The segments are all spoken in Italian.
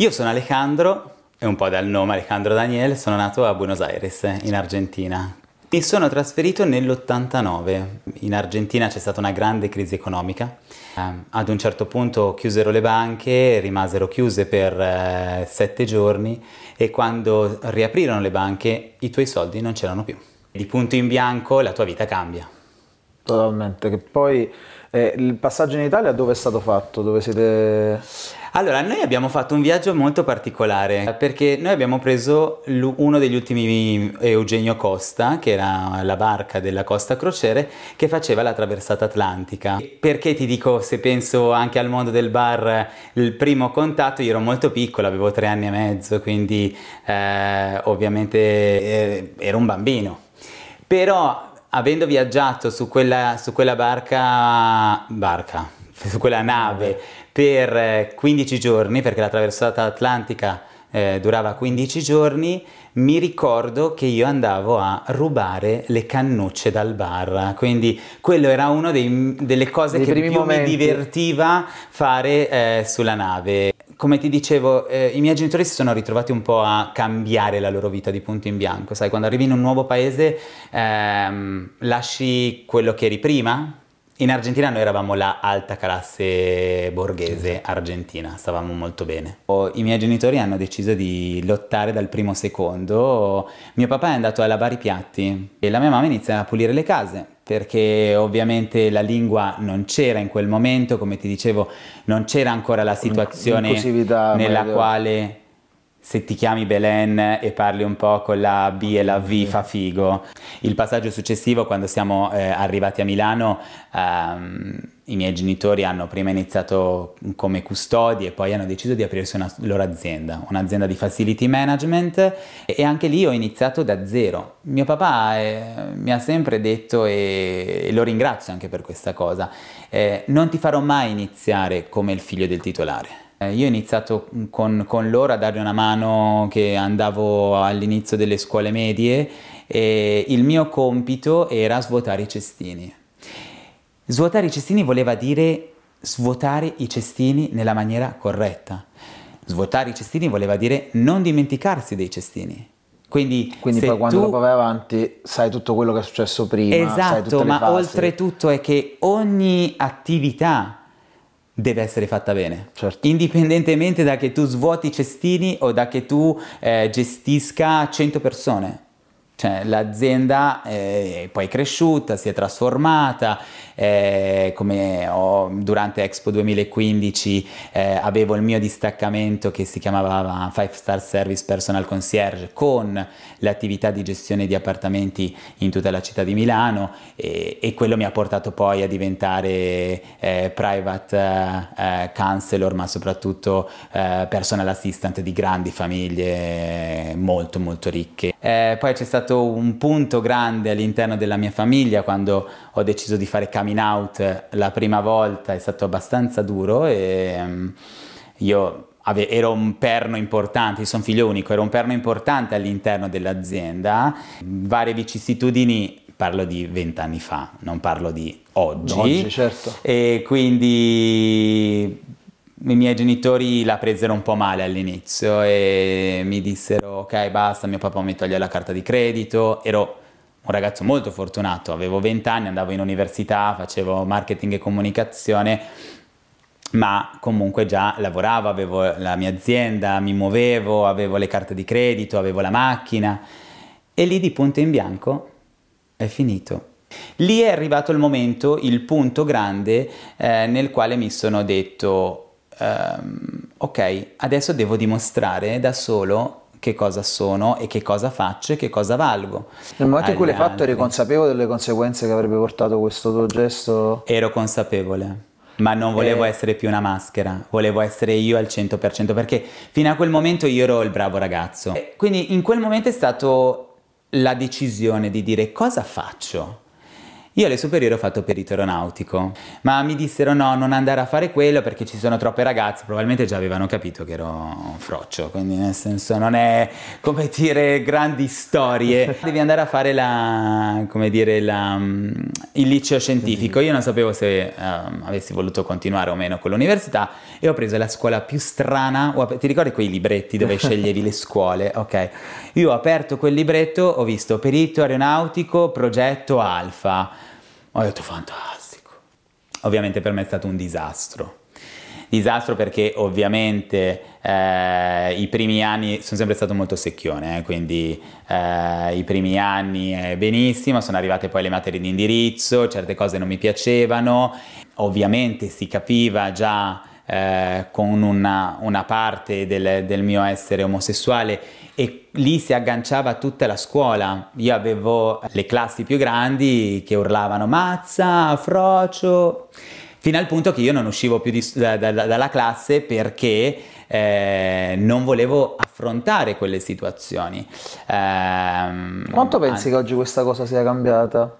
Io sono Alejandro, e un po' dal nome Alejandro Daniel, sono nato a Buenos Aires, in Argentina. Mi sono trasferito nell'89. In Argentina c'è stata una grande crisi economica. Eh, ad un certo punto chiusero le banche, rimasero chiuse per eh, sette giorni e quando riaprirono le banche i tuoi soldi non c'erano più. Di punto in bianco la tua vita cambia. Totalmente, che poi eh, il passaggio in Italia dove è stato fatto? Dove siete... Allora, noi abbiamo fatto un viaggio molto particolare perché noi abbiamo preso uno degli ultimi Eugenio Costa, che era la barca della Costa Crociere, che faceva la traversata atlantica. Perché ti dico, se penso anche al mondo del bar, il primo contatto, io ero molto piccolo, avevo tre anni e mezzo, quindi eh, ovviamente eh, ero un bambino. Però avendo viaggiato su quella, su quella barca, barca, su quella nave per 15 eh, giorni, perché la traversata atlantica eh, durava 15 giorni, mi ricordo che io andavo a rubare le cannucce dal bar, quindi quello era una delle cose dei che più momenti. mi divertiva fare eh, sulla nave come ti dicevo, eh, i miei genitori si sono ritrovati un po' a cambiare la loro vita di punto in bianco, sai, quando arrivi in un nuovo paese ehm, lasci quello che eri prima. In Argentina noi eravamo la alta classe borghese argentina, stavamo molto bene. I miei genitori hanno deciso di lottare dal primo secondo. Mio papà è andato a lavare i piatti e la mia mamma inizia a pulire le case perché ovviamente la lingua non c'era in quel momento, come ti dicevo, non c'era ancora la situazione nella quale se ti chiami Belen e parli un po' con la B e la V fa figo. Il passaggio successivo, quando siamo eh, arrivati a Milano, ehm, i miei genitori hanno prima iniziato come custodi e poi hanno deciso di aprirsi una loro azienda, un'azienda di facility management e anche lì ho iniziato da zero. Mio papà eh, mi ha sempre detto e, e, lo ringrazio anche per questa cosa, eh, non ti farò mai iniziare come il figlio del titolare io ho iniziato con, con, loro a dargli una mano che andavo all'inizio delle scuole medie e il mio compito era svuotare i cestini. Svuotare i cestini voleva dire svuotare i cestini nella maniera corretta. Svuotare i cestini voleva dire non dimenticarsi dei cestini. Quindi, Quindi poi quando tu... vai avanti sai tutto quello che è successo prima. Esatto, ma oltretutto è che ogni attività deve essere fatta bene. Certo. Indipendentemente da che tu svuoti i cestini o da che tu eh, gestisca 100 persone. Cioè, l'azienda è eh, poi cresciuta, si è trasformata, eh, come ho, durante Expo 2015 eh, avevo il mio distaccamento che si chiamava Five Star Service Personal Concierge con le attività di gestione di appartamenti in tutta la città di Milano e, e quello mi ha portato poi a diventare eh, private eh, counselor ma soprattutto eh, personal assistant di grandi famiglie molto molto ricche. poi c'è stato stato un punto grande all'interno della mia famiglia quando ho deciso di fare coming out la prima volta, è stato abbastanza duro e um, io ero un perno importante, io sono figlio unico, ero un perno importante all'interno dell'azienda, varie vicissitudini parlo di vent'anni fa, non parlo di oggi. Oggi, certo. E quindi i miei genitori la presero un po' male all'inizio e mi dissero ok basta, mio papà mi toglie la carta di credito, ero un ragazzo molto fortunato, avevo 20 anni, andavo in università, facevo marketing e comunicazione, ma comunque già lavoravo, avevo la mia azienda, mi muovevo, avevo le carte di credito, avevo la macchina e lì di punto in bianco è finito. Lì è arrivato il momento, il punto grande eh, nel quale mi sono detto um, ok, adesso devo dimostrare da solo che cosa sono e che cosa faccio e che cosa valgo. Nel momento in cui l'hai fatto eri consapevole delle conseguenze che avrebbe portato questo tuo gesto? Ero consapevole, ma non volevo e... essere più una maschera, volevo essere io al 100% perché fino a quel momento io ero il bravo ragazzo. E quindi in quel momento è stata la decisione di dire cosa faccio. Io alle superiori ho fatto perito aeronautico, ma mi dissero no, non andare a fare quello perché ci sono troppe ragazze, probabilmente già avevano capito che ero froccio, quindi nel senso non è come dire grandi storie, devi andare a fare la, come dire, la, il liceo scientifico. Io non sapevo se um, avessi voluto continuare o meno con l'università e ho preso la scuola più strana, ti ricordi quei libretti dove sceglievi le scuole? Ok, io ho aperto quel libretto, ho visto perito aeronautico, progetto alfa ho detto fantastico. Ovviamente per me è stato un disastro. Disastro perché ovviamente eh, i primi anni sono sempre stato molto secchione, eh, quindi eh, i primi anni benissimo, sono arrivate poi le materie di indirizzo, certe cose non mi piacevano, ovviamente si capiva già eh, con una, una parte del, del mio essere omosessuale e lì si agganciava tutta la scuola. Io avevo le classi più grandi che urlavano mazza, frocio, fino al punto che io non uscivo più di, da, da, dalla classe perché eh, non volevo affrontare quelle situazioni. Eh, Quanto pensi an- che oggi questa cosa sia cambiata?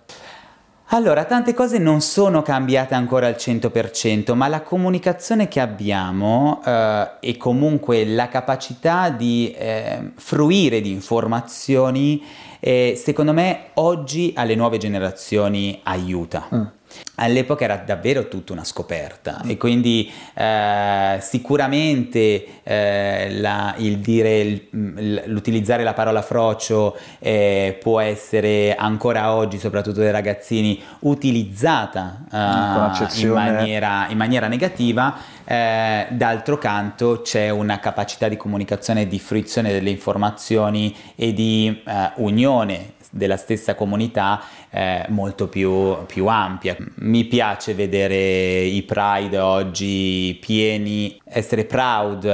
Allora, tante cose non sono cambiate ancora al 100%, ma la comunicazione che abbiamo eh, e comunque la capacità di eh, fruire di informazioni, eh, secondo me oggi alle nuove generazioni aiuta. Mm all'epoca era davvero tutta una scoperta e quindi eh, sicuramente eh, la, il dire, il, l'utilizzare la parola frocio eh, può essere ancora oggi, soprattutto dai ragazzini, utilizzata eh, in maniera, in, maniera, negativa, eh, d'altro canto c'è una capacità di comunicazione e di fruizione delle informazioni e di eh, unione della stessa comunità eh, molto più, più, ampia. Mi piace vedere i Pride oggi pieni, essere proud.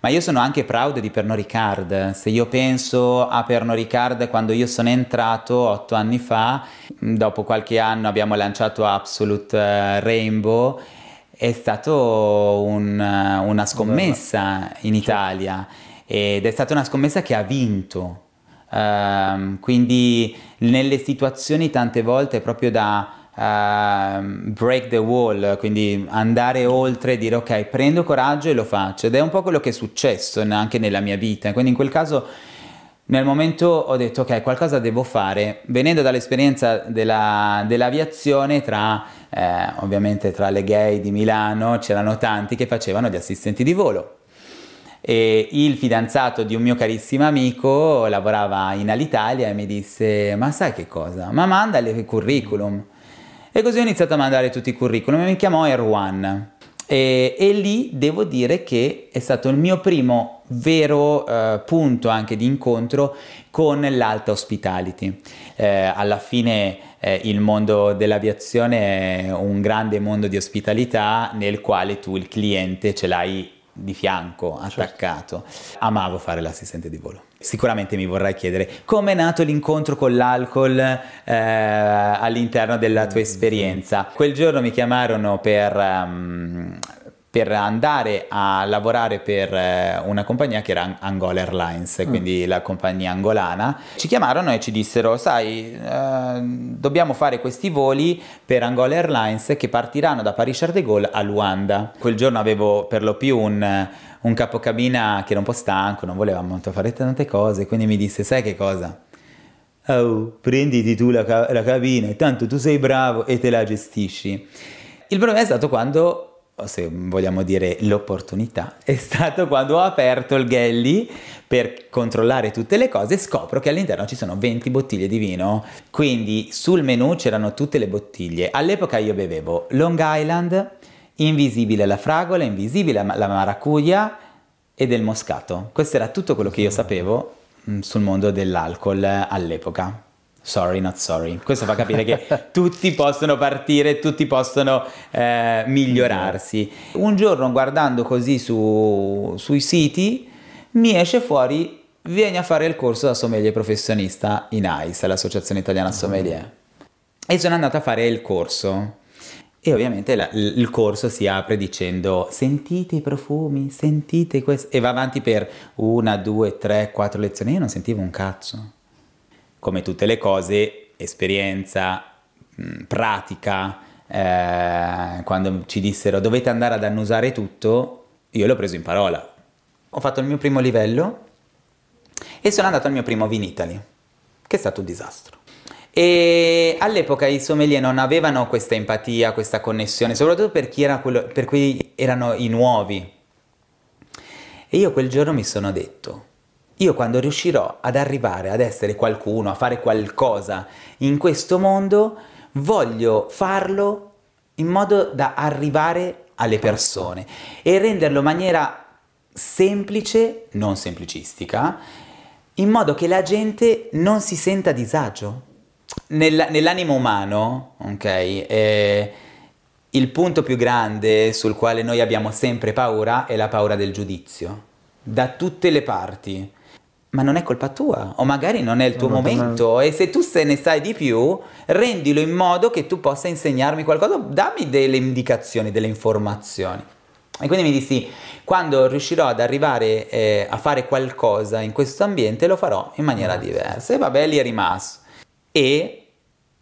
Ma io sono anche proud di Pernod Ricard. Se io penso a Pernod Ricard quando io sono entrato otto anni fa, dopo qualche anno abbiamo lanciato Absolute eh, Rainbow, è stata un, una scommessa in Italia ed è stata una scommessa che ha vinto Uh, quindi nelle situazioni tante volte proprio da uh, break the wall, quindi andare oltre e dire ok, prendo coraggio e lo faccio. Ed è un po' quello che è successo anche nella mia vita. Quindi in quel caso nel momento ho detto ok, qualcosa devo fare. Venendo dall'esperienza della, dell'aviazione, tra eh, ovviamente tra le gay di Milano c'erano tanti che facevano gli assistenti di volo e il fidanzato di un mio carissimo amico lavorava in Alitalia e mi disse ma sai che cosa? Ma manda il curriculum. E così ho iniziato a mandare tutti i curriculum e mi chiamò Erwan. E, e, lì devo dire che è stato il mio primo vero eh, punto anche di incontro con l'alta hospitality. Eh, alla fine eh, il mondo dell'aviazione è un grande mondo di ospitalità nel quale tu il cliente ce l'hai di fianco, certo. attaccato. Certo. Amavo fare l'assistente di volo. Sicuramente mi vorrai chiedere come è nato l'incontro con l'alcol eh, all'interno della tua esperienza. Quel giorno mi chiamarono per um, per andare a lavorare per eh, una compagnia che era Angola Airlines, mm. quindi la compagnia angolana. Ci chiamarono e ci dissero, sai, eh, dobbiamo fare questi voli per Angola Airlines che partiranno da Paris Charles de Gaulle a Luanda. Quel giorno avevo per lo più un, un capocabina che era un po' stanco, non voleva molto fare tante cose, quindi mi disse, sai che cosa? Oh, prenditi tu la, la cabina, tanto tu sei bravo e te la gestisci. Il problema è stato quando se vogliamo dire l'opportunità, è stato quando ho aperto il Gelli per controllare tutte le cose e scopro che all'interno ci sono 20 bottiglie di vino. Quindi sul menù c'erano tutte le bottiglie. All'epoca io bevevo Long Island, Invisibile la fragola, Invisibile la maracuglia e del moscato. Questo era tutto quello che io sapevo mm, sul mondo dell'alcol all'epoca. Sorry, not sorry. Questo fa capire che tutti possono partire, tutti possono eh, migliorarsi. Un giorno guardando così su, sui siti mi esce fuori vieni a fare il corso da sommelier professionista in AIS, l'Associazione Italiana Sommelier. E sono andato a fare il corso. E ovviamente la, il corso si apre dicendo sentite i profumi, sentite questo. E va avanti per una, due, tre, quattro lezioni. Io non sentivo un cazzo come tutte le cose, esperienza, mh, pratica, eh, quando ci dissero dovete andare ad annusare tutto, io l'ho preso in parola. Ho fatto il mio primo livello e sono andato al mio primo Vinitali, che è stato un disastro. E all'epoca i sommelier non avevano questa empatia, questa connessione, soprattutto per chi era quello, per cui erano i nuovi. E io quel giorno mi sono detto, io quando riuscirò ad arrivare ad essere qualcuno, a fare qualcosa in questo mondo, voglio farlo in modo da arrivare alle persone e renderlo in maniera semplice, non semplicistica, in modo che la gente non si senta a disagio. Nell- nell'animo umano, ok, eh, il punto più grande sul quale noi abbiamo sempre paura è la paura del giudizio, da tutte le parti. Ma non è colpa tua, o magari non è il tuo no, momento, e se tu se ne sai di più, rendilo in modo che tu possa insegnarmi qualcosa, dammi delle indicazioni, delle informazioni. E quindi mi dissi, quando riuscirò ad arrivare eh, a fare qualcosa in questo ambiente, lo farò in maniera diversa. E vabbè, lì è rimasto. E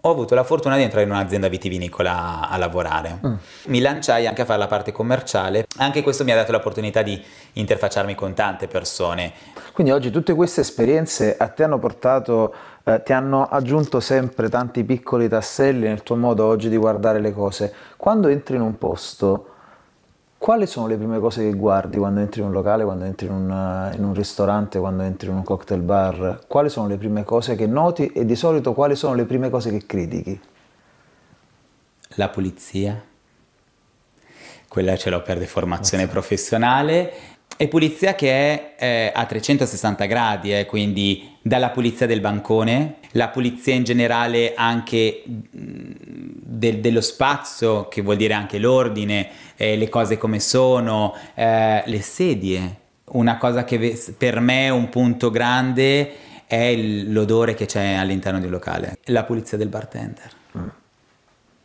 ho avuto la fortuna di entrare in un'azienda vitivinicola a, lavorare. Mm. Mi lanciai anche a fare la parte commerciale, anche questo mi ha dato l'opportunità di interfacciarmi con tante persone. Quindi oggi tutte queste esperienze a te hanno portato, eh, ti hanno aggiunto sempre tanti piccoli tasselli nel tuo modo oggi di guardare le cose. Quando entri in un posto, quali sono le prime cose che guardi quando entri in un locale, quando entri in un, eh, in un, ristorante, quando entri in un cocktail bar? Quali sono le prime cose che noti e di solito quali sono le prime cose che critichi? La pulizia, quella ce l'ho per deformazione professionale e pulizia che è eh, a 360 gradi, eh, quindi dalla pulizia del bancone, la pulizia in generale anche de- dello spazio, che vuol dire anche l'ordine, eh, le cose come sono, eh, le sedie. Una cosa che per me è un punto grande è l'odore che c'è all'interno del locale, la pulizia del bartender. Mm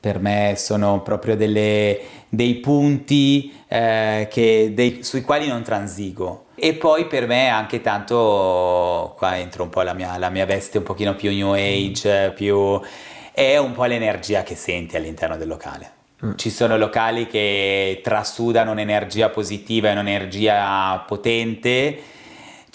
per me sono proprio delle, dei punti eh, che, dei, sui quali non transigo. E poi per me anche tanto, qua entro un po' la mia, la mia veste un pochino più new age, più, è un po' l'energia che senti all'interno del locale. Mm. Ci sono locali che trasudano un'energia positiva e un'energia potente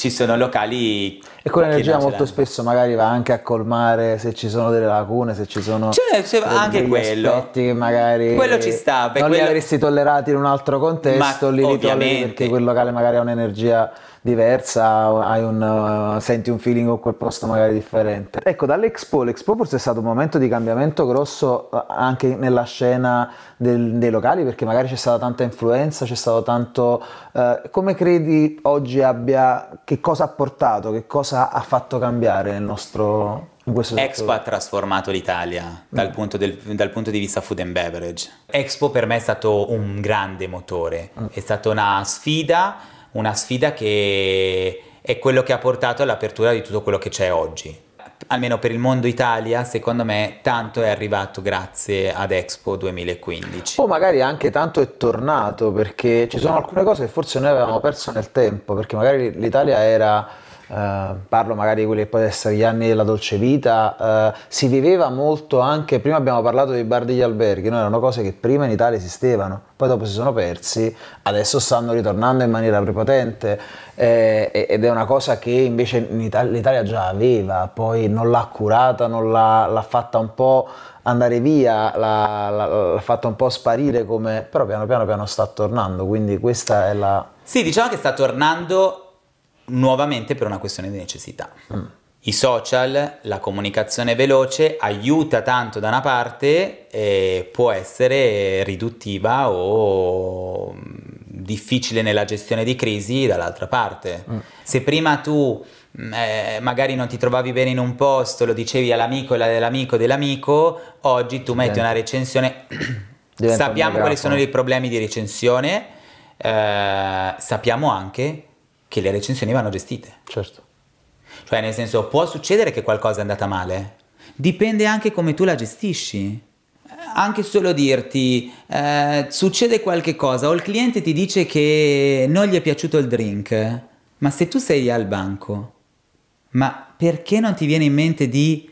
ci sono locali e con l'energia molto spesso magari va anche a colmare se ci sono delle lacune, se ci sono cioè, cioè, anche quello. aspetti che magari quello ci sta, non quello... li avresti tollerati in un altro contesto, Ma, li ritorni perché quel locale magari ha un'energia diversa, un, uh, senti un feeling con quel posto magari differente. Ecco, dall'Expo, l'Expo forse è stato un momento di cambiamento grosso uh, anche nella scena del, dei locali perché magari c'è stata tanta influenza, c'è stato tanto... Uh, come credi oggi abbia... che cosa ha portato, che cosa ha fatto cambiare nel nostro... Expo ha trasformato l'Italia dal, mm. punto del, dal, punto di vista food and beverage. Expo per me è stato un grande motore, mm. è stata una sfida una sfida che è quello che ha portato all'apertura di tutto quello che c'è oggi. Almeno per il mondo Italia, secondo me, tanto è arrivato grazie ad Expo 2015. O magari anche tanto è tornato, perché ci sono alcune cose che forse noi avevamo perso nel tempo, perché magari l'Italia era Uh, parlo magari di quelli che possono essere gli anni della dolce vita, uh, si viveva molto anche, prima abbiamo parlato dei bar degli alberghi, no? erano cose che prima in Italia esistevano, poi dopo si sono persi, adesso stanno ritornando in maniera prepotente eh, ed è una cosa che invece Italia, l'Italia già aveva, poi non l'ha curata, non l'ha, l'ha fatta un po' andare via, l'ha, l'ha, l'ha, fatta un po' sparire come, però piano piano piano sta tornando, quindi questa è la... Sì, diciamo che sta tornando nuovamente per una questione di necessità. Mm. I social, la comunicazione veloce aiuta tanto da una parte e può essere riduttiva o mm, difficile nella gestione di crisi dall'altra parte. Mm. Se prima tu mm, eh, magari non ti trovavi bene in un posto, lo dicevi all'amico e all'amico dell'amico, oggi tu metti una recensione, sappiamo quali sono i problemi di recensione, eh, sappiamo anche che le recensioni vanno gestite. Certo. Cioè, nel senso, può succedere che qualcosa è andata male? Dipende anche come tu la gestisci. Anche solo dirti, eh, succede qualche cosa o il cliente ti dice che non gli è piaciuto il drink, ma se tu sei al banco, ma perché non ti viene in mente di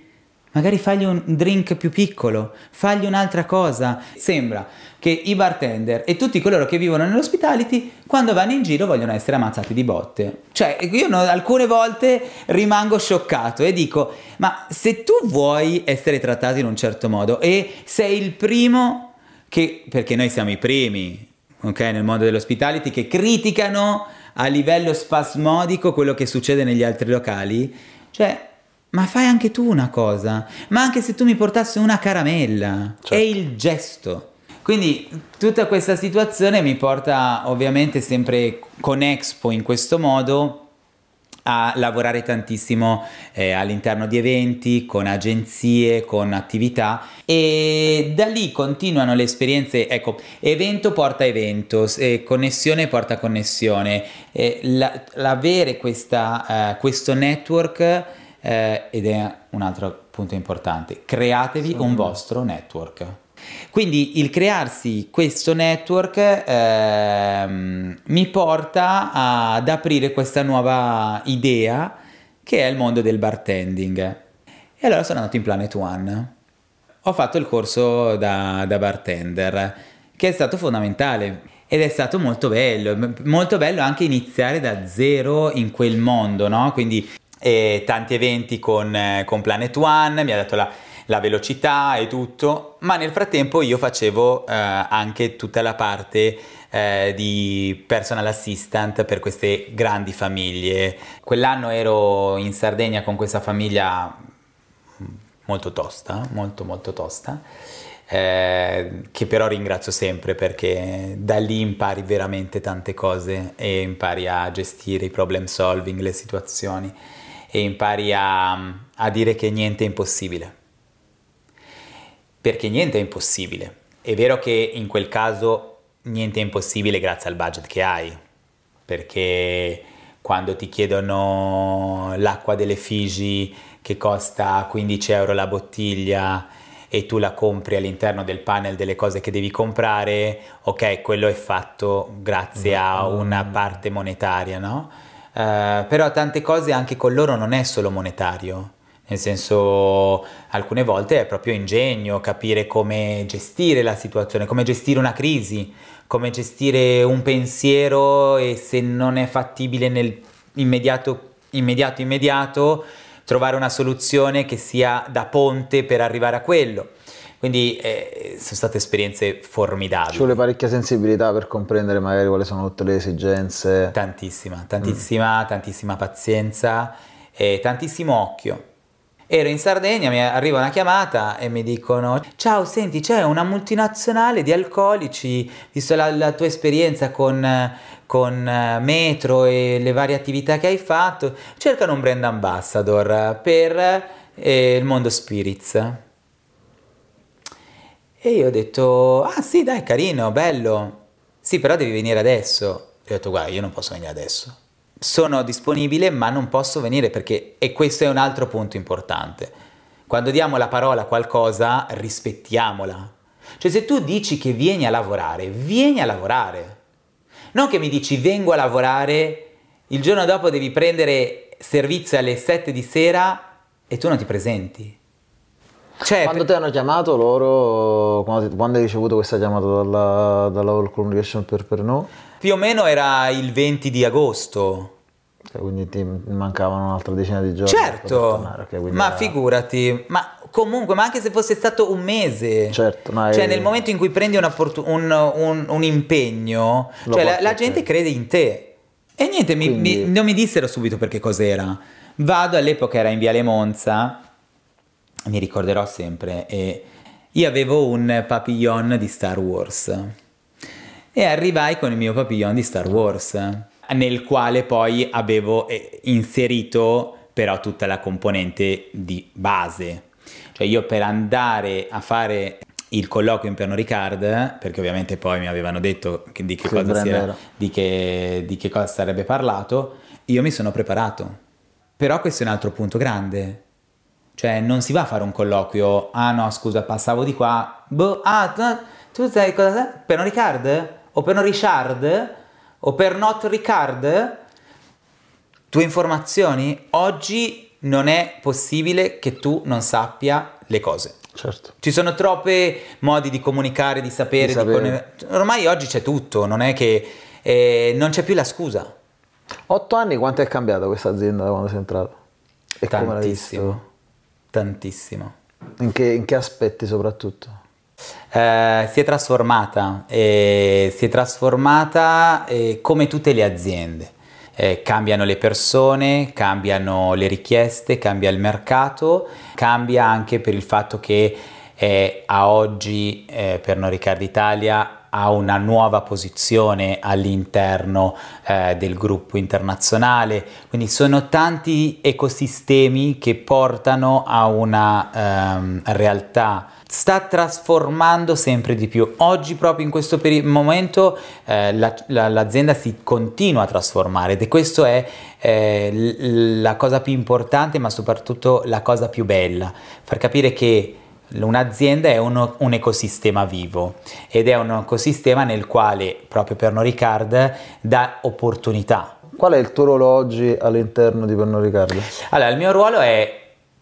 Magari fagli un drink più piccolo, fagli un'altra cosa. Sembra che i bartender e tutti coloro che vivono nell'hospitality, quando vanno in giro, vogliono essere ammazzati di botte. Cioè, io no, alcune volte rimango scioccato e dico, ma se tu vuoi essere trattato in un certo modo e sei il primo che, perché noi siamo i primi, ok, nel mondo dell'hospitality, che criticano a livello spasmodico quello che succede negli altri locali, cioè ma fai anche tu una cosa, ma anche se tu mi portassi una caramella, certo. è il gesto. Quindi tutta questa situazione mi porta ovviamente sempre con Expo in questo modo a lavorare tantissimo eh, all'interno di eventi, con agenzie, con attività e da lì continuano le esperienze, ecco, evento porta evento, eh, connessione porta connessione, eh, la, l'avere questa, uh, questo network eh, ed è un altro punto importante, createvi un vostro network. Quindi il crearsi questo network ehm, mi porta ad aprire questa nuova idea che è il mondo del bartending. E allora sono andato in Planet One. Ho fatto il corso da, da bartender, che è stato fondamentale ed è stato molto bello, molto bello anche iniziare da zero in quel mondo, no? Quindi e tanti eventi con, eh, con, Planet One, mi ha dato la, la, velocità e tutto, ma nel frattempo io facevo eh, anche tutta la parte eh, di personal assistant per queste grandi famiglie. Quell'anno ero in Sardegna con questa famiglia molto tosta, molto molto tosta. Eh, che però ringrazio sempre perché da lì impari veramente tante cose e impari a gestire i problem solving, le situazioni e impari a, a dire che niente è impossibile. Perché niente è impossibile. È vero che in quel caso niente è impossibile grazie al budget che hai, perché quando ti chiedono l'acqua delle Figi che costa 15 euro la bottiglia e tu la compri all'interno del panel delle cose che devi comprare, ok, quello è fatto grazie a una parte monetaria, no? Eh, però tante cose anche con loro non è solo monetario, nel senso alcune volte è proprio ingegno, capire come gestire la situazione, come gestire una crisi, come gestire un pensiero e se non è fattibile nell'immediato immediato immediato trovare una soluzione che sia da ponte per arrivare a quello. Quindi eh, sono state esperienze formidabili. Ci vuole parecchia sensibilità per comprendere magari quali sono tutte le esigenze. Tantissima, tantissima, mm. tantissima pazienza e tantissimo occhio. Ero in Sardegna, mi arriva una chiamata e mi dicono ciao senti c'è una multinazionale di alcolici, visto la, la tua esperienza con, con eh, Metro e le varie attività che hai fatto, cercano un brand ambassador per eh, il mondo spirits. E io ho detto, ah sì dai, carino, bello. Sì, però devi venire adesso. E ho detto, guarda, io non posso venire adesso. Sono disponibile, ma non posso venire perché, e questo è un altro punto importante. Quando diamo la parola a qualcosa, rispettiamola. Cioè se tu dici che vieni a lavorare, vieni a lavorare. Non che mi dici vengo a lavorare, il giorno dopo devi prendere servizio alle 7 di sera e tu non ti presenti. Cioè, quando per... ti hanno chiamato loro, quando, quando, hai ricevuto questa chiamata dalla, dalla All Communication per Pernod? Più o meno era il 20 di agosto. Cioè, quindi ti mancavano un'altra decina di giorni. Certo, okay, ma era... figurati, ma comunque, ma anche se fosse stato un mese. Certo, ma Cioè, è... nel momento in cui prendi un, un, un impegno, cioè la, la gente crede in te. E niente, quindi... mi, mi, non mi dissero subito perché cos'era. Vado, all'epoca era in Viale Monza, mi ricorderò sempre. E io avevo un papillon di Star Wars e arrivai con il mio papillon di Star Wars, nel quale poi avevo eh, inserito però tutta la componente di base. Cioè io per andare a fare il colloquio in piano Ricard, perché ovviamente poi mi avevano detto di che, cosa, era, di, che, di che cosa sarebbe parlato, io mi sono preparato. Però questo è un altro punto grande cioè non si va a fare un colloquio, ah no scusa passavo di qua, boh, ah tu, sai cosa sei? Per non Ricard? O per non Richard? O per not Ricard? Tue informazioni? Oggi non è possibile che tu non sappia le cose. Certo. Ci sono troppi modi di comunicare, di sapere, Di di sapere. conne- ormai oggi c'è tutto, non è che eh, non c'è più la scusa. Otto anni quanto è cambiata questa azienda da quando sei entrato? E Tantissimo? Tantissimo. In che, in che aspetti soprattutto? Eh, si è trasformata, eh, si è trasformata eh, come tutte le aziende. Eh, cambiano le persone, cambiano le richieste, cambia il mercato, cambia anche per il fatto che eh, a oggi eh, Pernod Ricard Italia ha una nuova posizione all'interno eh, del gruppo internazionale, quindi sono tanti ecosistemi che portano a una ehm, realtà. Sta trasformando sempre di più. Oggi proprio in questo peri- momento eh, la- la- l'azienda si continua a trasformare ed è questo è eh, la cosa più importante ma soprattutto la cosa più bella, far capire che un'azienda è uno- un ecosistema vivo ed è un ecosistema nel quale proprio Pernod Ricard dà opportunità. Qual è il tuo ruolo oggi all'interno di Pernod Riccardo? Allora, il mio ruolo è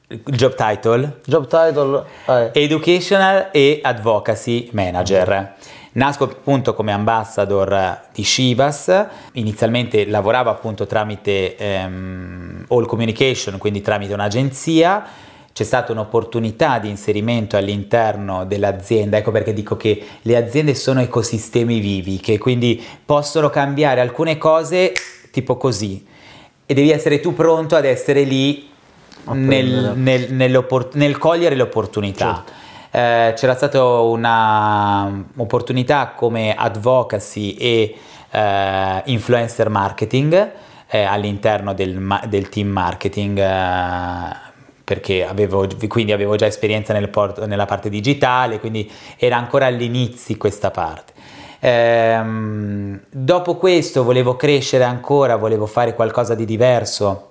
il job title, Job title? Ah, Educational e Advocacy Manager. Nasco appunto come ambassador di Shivas, inizialmente lavoravo appunto tramite ehm, All Communication, quindi tramite un'agenzia, c'è stata un'opportunità di inserimento all'interno dell'azienda, ecco perché dico che le aziende sono ecosistemi vivi, che quindi possono cambiare alcune cose tipo così e devi essere tu pronto ad essere lì nel, nel- nel cogliere l'opportunità. Eh, c'era stata un'opportunità come advocacy e eh, influencer marketing eh, all'interno del, del team marketing. Perché avevo, quindi avevo già esperienza nel port- nella parte digitale, quindi era ancora all'inizio questa parte. Ehm, dopo questo volevo crescere ancora, volevo fare qualcosa di diverso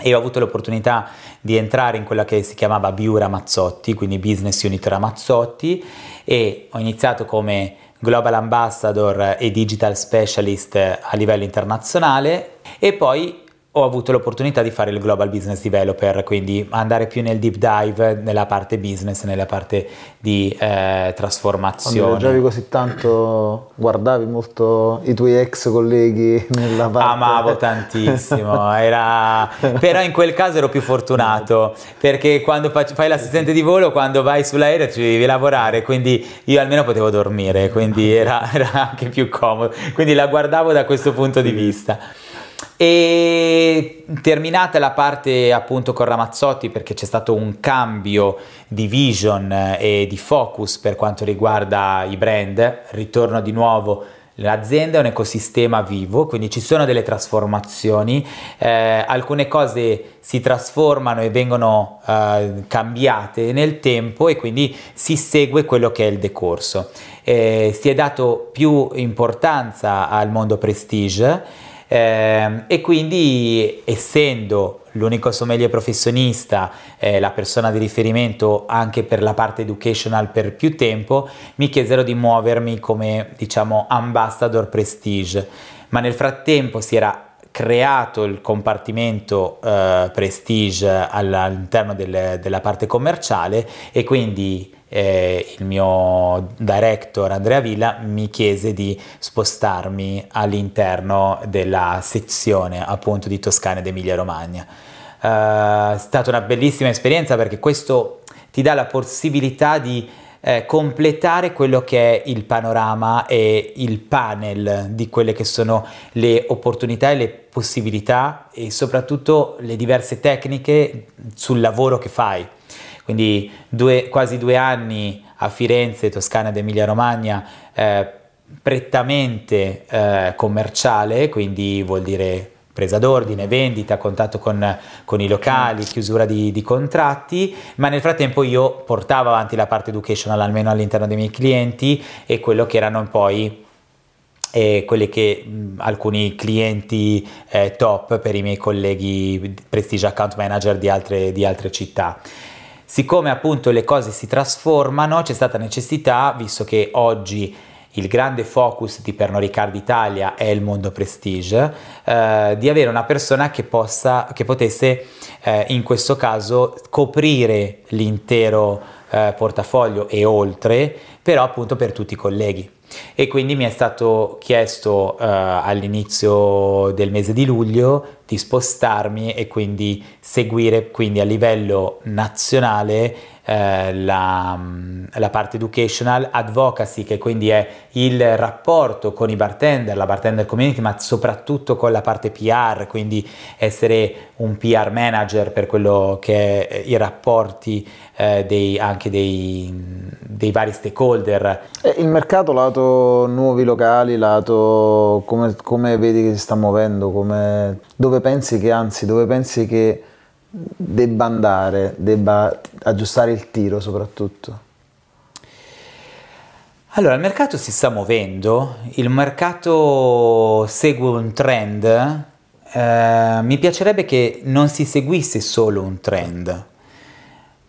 e ho avuto l'opportunità di entrare in quella che si chiamava BU Ramazzotti, quindi Business Unit Ramazzotti e ho iniziato come Global Ambassador e Digital Specialist a livello internazionale e poi ho avuto l'opportunità di fare il Global Business Developer, quindi andare più nel deep dive nella parte business, nella parte di eh, Quando trasformazione. viaggiavi così tanto, guardavi molto i tuoi ex colleghi nella parte... Amavo tantissimo, era... però in quel caso ero più fortunato perché quando fai l'assistente di volo, quando vai sull'aereo ci devi lavorare, quindi io almeno potevo dormire, quindi era, era anche più comodo, quindi la guardavo da questo punto di vista. E terminata la parte appunto con Ramazzotti perché c'è stato un cambio di vision eh, e di focus per quanto riguarda i brand, ritorno di nuovo L'azienda è un ecosistema vivo, quindi ci sono delle trasformazioni, eh, alcune cose si trasformano e vengono eh, cambiate nel tempo e quindi si segue quello che è il decorso. Eh, si è dato più importanza al mondo prestige eh, e quindi essendo l'unico sommelier professionista, eh, la persona di riferimento anche per la parte educational per più tempo, mi chiesero di muovermi come diciamo ambassador prestige, ma nel frattempo si era creato il compartimento eh, prestige all'interno del- della parte commerciale e quindi eh, il mio director Andrea Villa mi chiese di spostarmi all'interno della sezione appunto di Toscana ed Emilia Romagna. Eh, è stata una bellissima esperienza perché questo ti dà la possibilità di eh, completare quello che è il panorama e il panel di quelle che sono le opportunità e le possibilità e soprattutto le diverse tecniche sul lavoro che fai. Quindi due- quasi due anni a Firenze, Toscana ed Emilia Romagna, eh, prettamente eh, commerciale, quindi vuol dire presa d'ordine, vendita, contatto con, con i locali, chiusura di, di contratti, ma nel frattempo io portavo avanti la parte educational almeno all'interno dei miei clienti e quello che erano poi e quelli che mh, alcuni clienti eh, top per i miei colleghi prestige account manager di altre, di altre città. Siccome appunto le cose si trasformano, c'è stata necessità, visto che oggi il grande focus di Pernod Ricard Italia è il mondo prestige, eh, di avere una persona che, possa, che potesse eh, in questo caso coprire l'intero eh, portafoglio e oltre, però appunto per tutti i colleghi. E quindi mi è stato chiesto eh, all'inizio del mese di luglio di spostarmi e quindi seguire quindi a livello nazionale eh, la, la, parte educational, advocacy che quindi è il rapporto con i bartender, la bartender community, ma soprattutto con la parte PR, quindi essere un PR manager per quello che è i rapporti eh, dei, anche dei, dei, vari stakeholder. Il mercato lato nuovi locali, lato come, come vedi che si sta muovendo, come, dove pensi che anzi, dove pensi che debba andare, debba aggiustare il tiro soprattutto? Allora, il mercato si sta muovendo, il mercato segue un trend, eh, mi piacerebbe che non si seguisse solo un trend,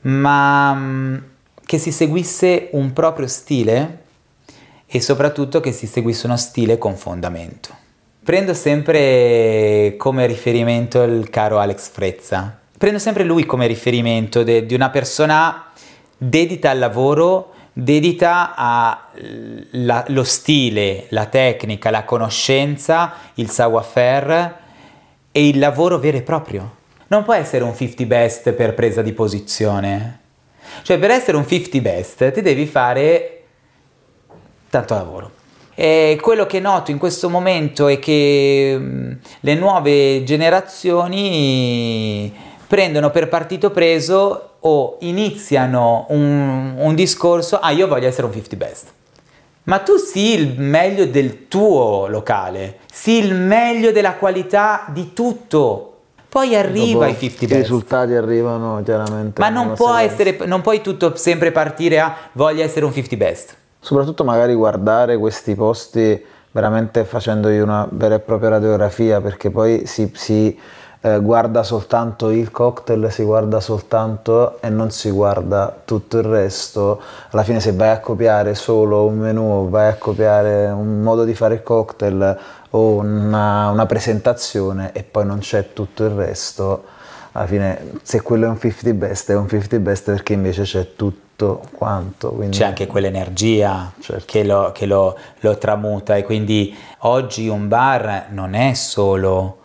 ma mm, che si seguisse un proprio stile e soprattutto che si seguisse uno stile con fondamento. Prendo sempre come riferimento il caro Alex Frezza, prendo sempre lui come riferimento de, di una persona dedita al lavoro, dedita allo stile, la tecnica, la conoscenza, il savoir-faire e il lavoro vero e proprio. Non può essere un 50 best per presa di posizione. Cioè per essere un 50 best ti devi fare tanto lavoro. E quello che noto in questo momento è che mm, le nuove generazioni prendono per partito preso o iniziano un, un discorso, ah io voglio essere un 50 best. Ma tu sii il meglio del tuo locale, sii il meglio della qualità di tutto. Poi arriva ai 50 best. I risultati arrivano chiaramente. Ma non può essere, non puoi tutto sempre partire a voglio essere un 50 best. Soprattutto magari guardare questi posti veramente facendogli una vera e propria radiografia perché poi si, si eh, guarda soltanto il cocktail, si guarda soltanto e non si guarda tutto il resto. Alla fine se vai a copiare solo un menu, vai a copiare un modo di fare il cocktail o una, una presentazione e poi non c'è tutto il resto, alla fine se quello è un 50 best è un 50 best perché invece c'è tutto quanto. Quindi... C'è anche quell'energia certo. che, lo, che lo, lo tramuta e quindi oggi un bar non è solo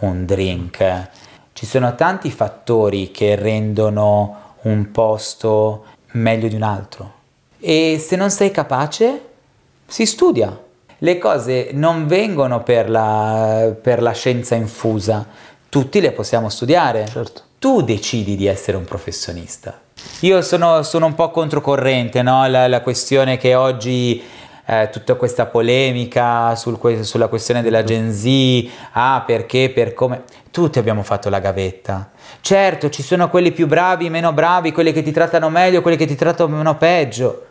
un drink. Ci sono tanti fattori che rendono un posto meglio di un altro. E se non sei capace, si studia. Le cose non vengono per la, per la scienza infusa, tutti le possiamo studiare. Certo. Tu decidi di essere un professionista. Io sono, sono un po' controcorrente, no? la, la questione che oggi eh, tutta questa polemica sul, sulla questione della Gen Z, ah perché, per come, tutti abbiamo fatto la gavetta. Certo, ci sono quelli più bravi, meno bravi, quelli che ti trattano meglio, quelli che ti trattano meno peggio.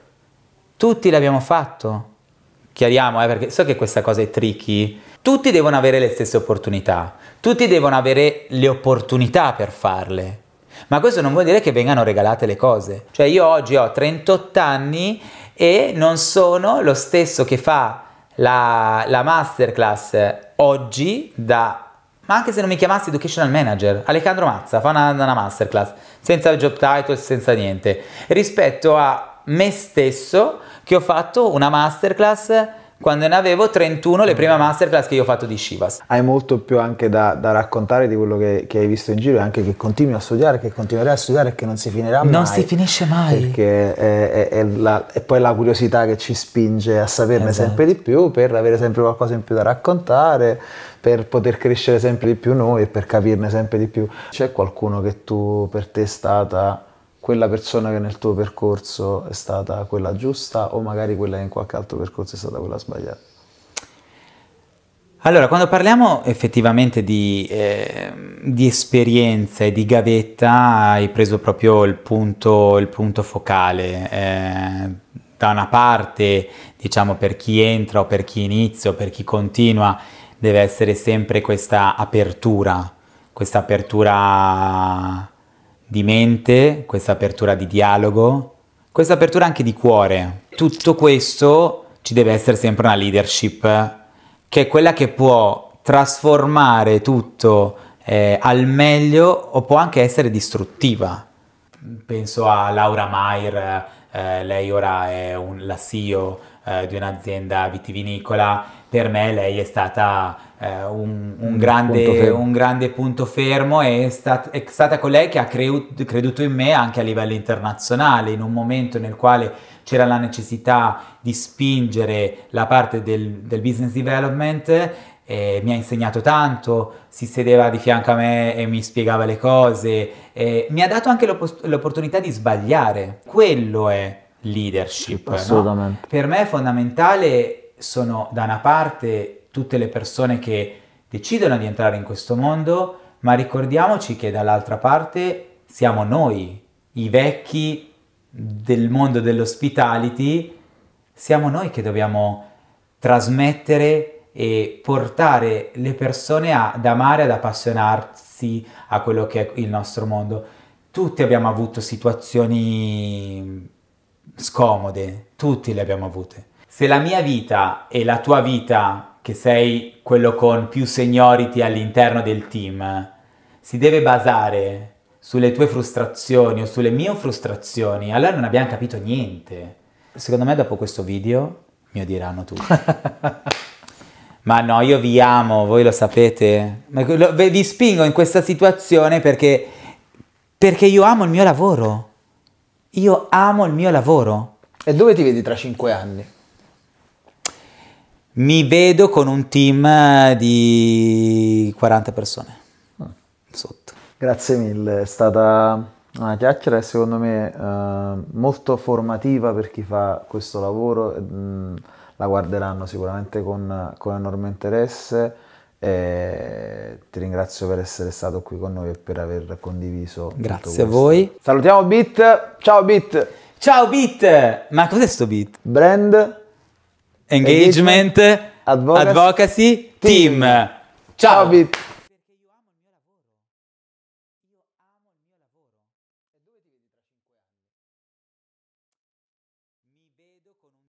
Tutti l'abbiamo fatto. Chiariamo, eh, perché so che questa cosa è tricky. Tutti devono avere le stesse opportunità, tutti devono avere le opportunità per farle. Ma questo non vuol dire che vengano regalate le cose. Cioè io oggi ho 38 anni e non sono lo stesso che fa la, la masterclass oggi da ma anche se non mi chiamassi educational manager, Alejandro Mazza fa una, una, masterclass senza job title, senza niente, rispetto a me stesso che ho fatto una masterclass quando ne avevo 31 le prime masterclass che io ho fatto di Shivas. Hai molto più anche da, da raccontare di quello che, che, hai visto in giro e anche che continui a studiare, che continuerai a studiare e che non si finirà mai. Non si finisce mai. Perché è, è, è, la, è, poi la curiosità che ci spinge a saperne esatto. sempre di più per avere sempre qualcosa in più da raccontare, per poter crescere sempre di più noi e per capirne sempre di più. C'è qualcuno che tu per te è stata quella persona che nel tuo percorso è stata quella giusta o magari quella che in qualche altro percorso è stata quella sbagliata? Allora, quando parliamo effettivamente di, eh, di, esperienza e di gavetta, hai preso proprio il punto, il punto focale. Eh, da una parte, diciamo, per chi entra o per chi inizia o per chi continua, deve essere sempre questa apertura, questa apertura di mente, questa apertura di dialogo, questa apertura anche di cuore. Tutto questo ci deve essere sempre una leadership che è quella che può trasformare tutto eh, al meglio o può anche essere distruttiva. Penso a Laura Maier, eh, lei ora è un, la CEO eh, di un'azienda vitivinicola, per me lei è stata un, un, grande, punto un, grande, punto fermo e è, stat- è stata colei che ha creu- creduto in me anche a livello internazionale, in un momento nel quale c'era la necessità di spingere la parte del, del business development eh, mi ha insegnato tanto, si sedeva di fianco a me e mi spiegava le cose, eh, mi ha dato anche l'opp- l'opportunità di sbagliare. Quello è leadership. Assolutamente. No? Per me è fondamentale, sono da una parte tutte le persone che decidono di entrare in questo mondo, ma ricordiamoci che dall'altra parte siamo noi, i vecchi del mondo dell'hospitality, siamo noi che dobbiamo trasmettere e portare le persone ad amare, ad appassionarsi a quello che è il nostro mondo. Tutti abbiamo avuto situazioni scomode, tutti le abbiamo avute. Se la mia vita e la tua vita, che sei quello con più seniority all'interno del team, si deve basare sulle tue frustrazioni o sulle mie frustrazioni, allora non abbiamo capito niente. Secondo me dopo questo video mi odieranno tutti. Ma no, io vi amo, voi lo sapete. Vi spingo in questa situazione perché, perché io amo il mio lavoro. Io amo il mio lavoro. E dove ti vedi tra cinque anni? Mi vedo con un team di 40 persone. Ah. Sotto. Grazie mille, è stata una chiacchiera secondo me eh, molto formativa per chi fa questo lavoro. Mh, la guarderanno sicuramente con, con enorme interesse. E ti ringrazio per essere stato qui con noi e per aver condiviso. Grazie a voi. Salutiamo Bit. Ciao Bit. Ciao Bit. Ma cos'è sto Bit? Brand Engagement, Engagement Advocacy, Advocacy Team. Team. Ciao. Ciao.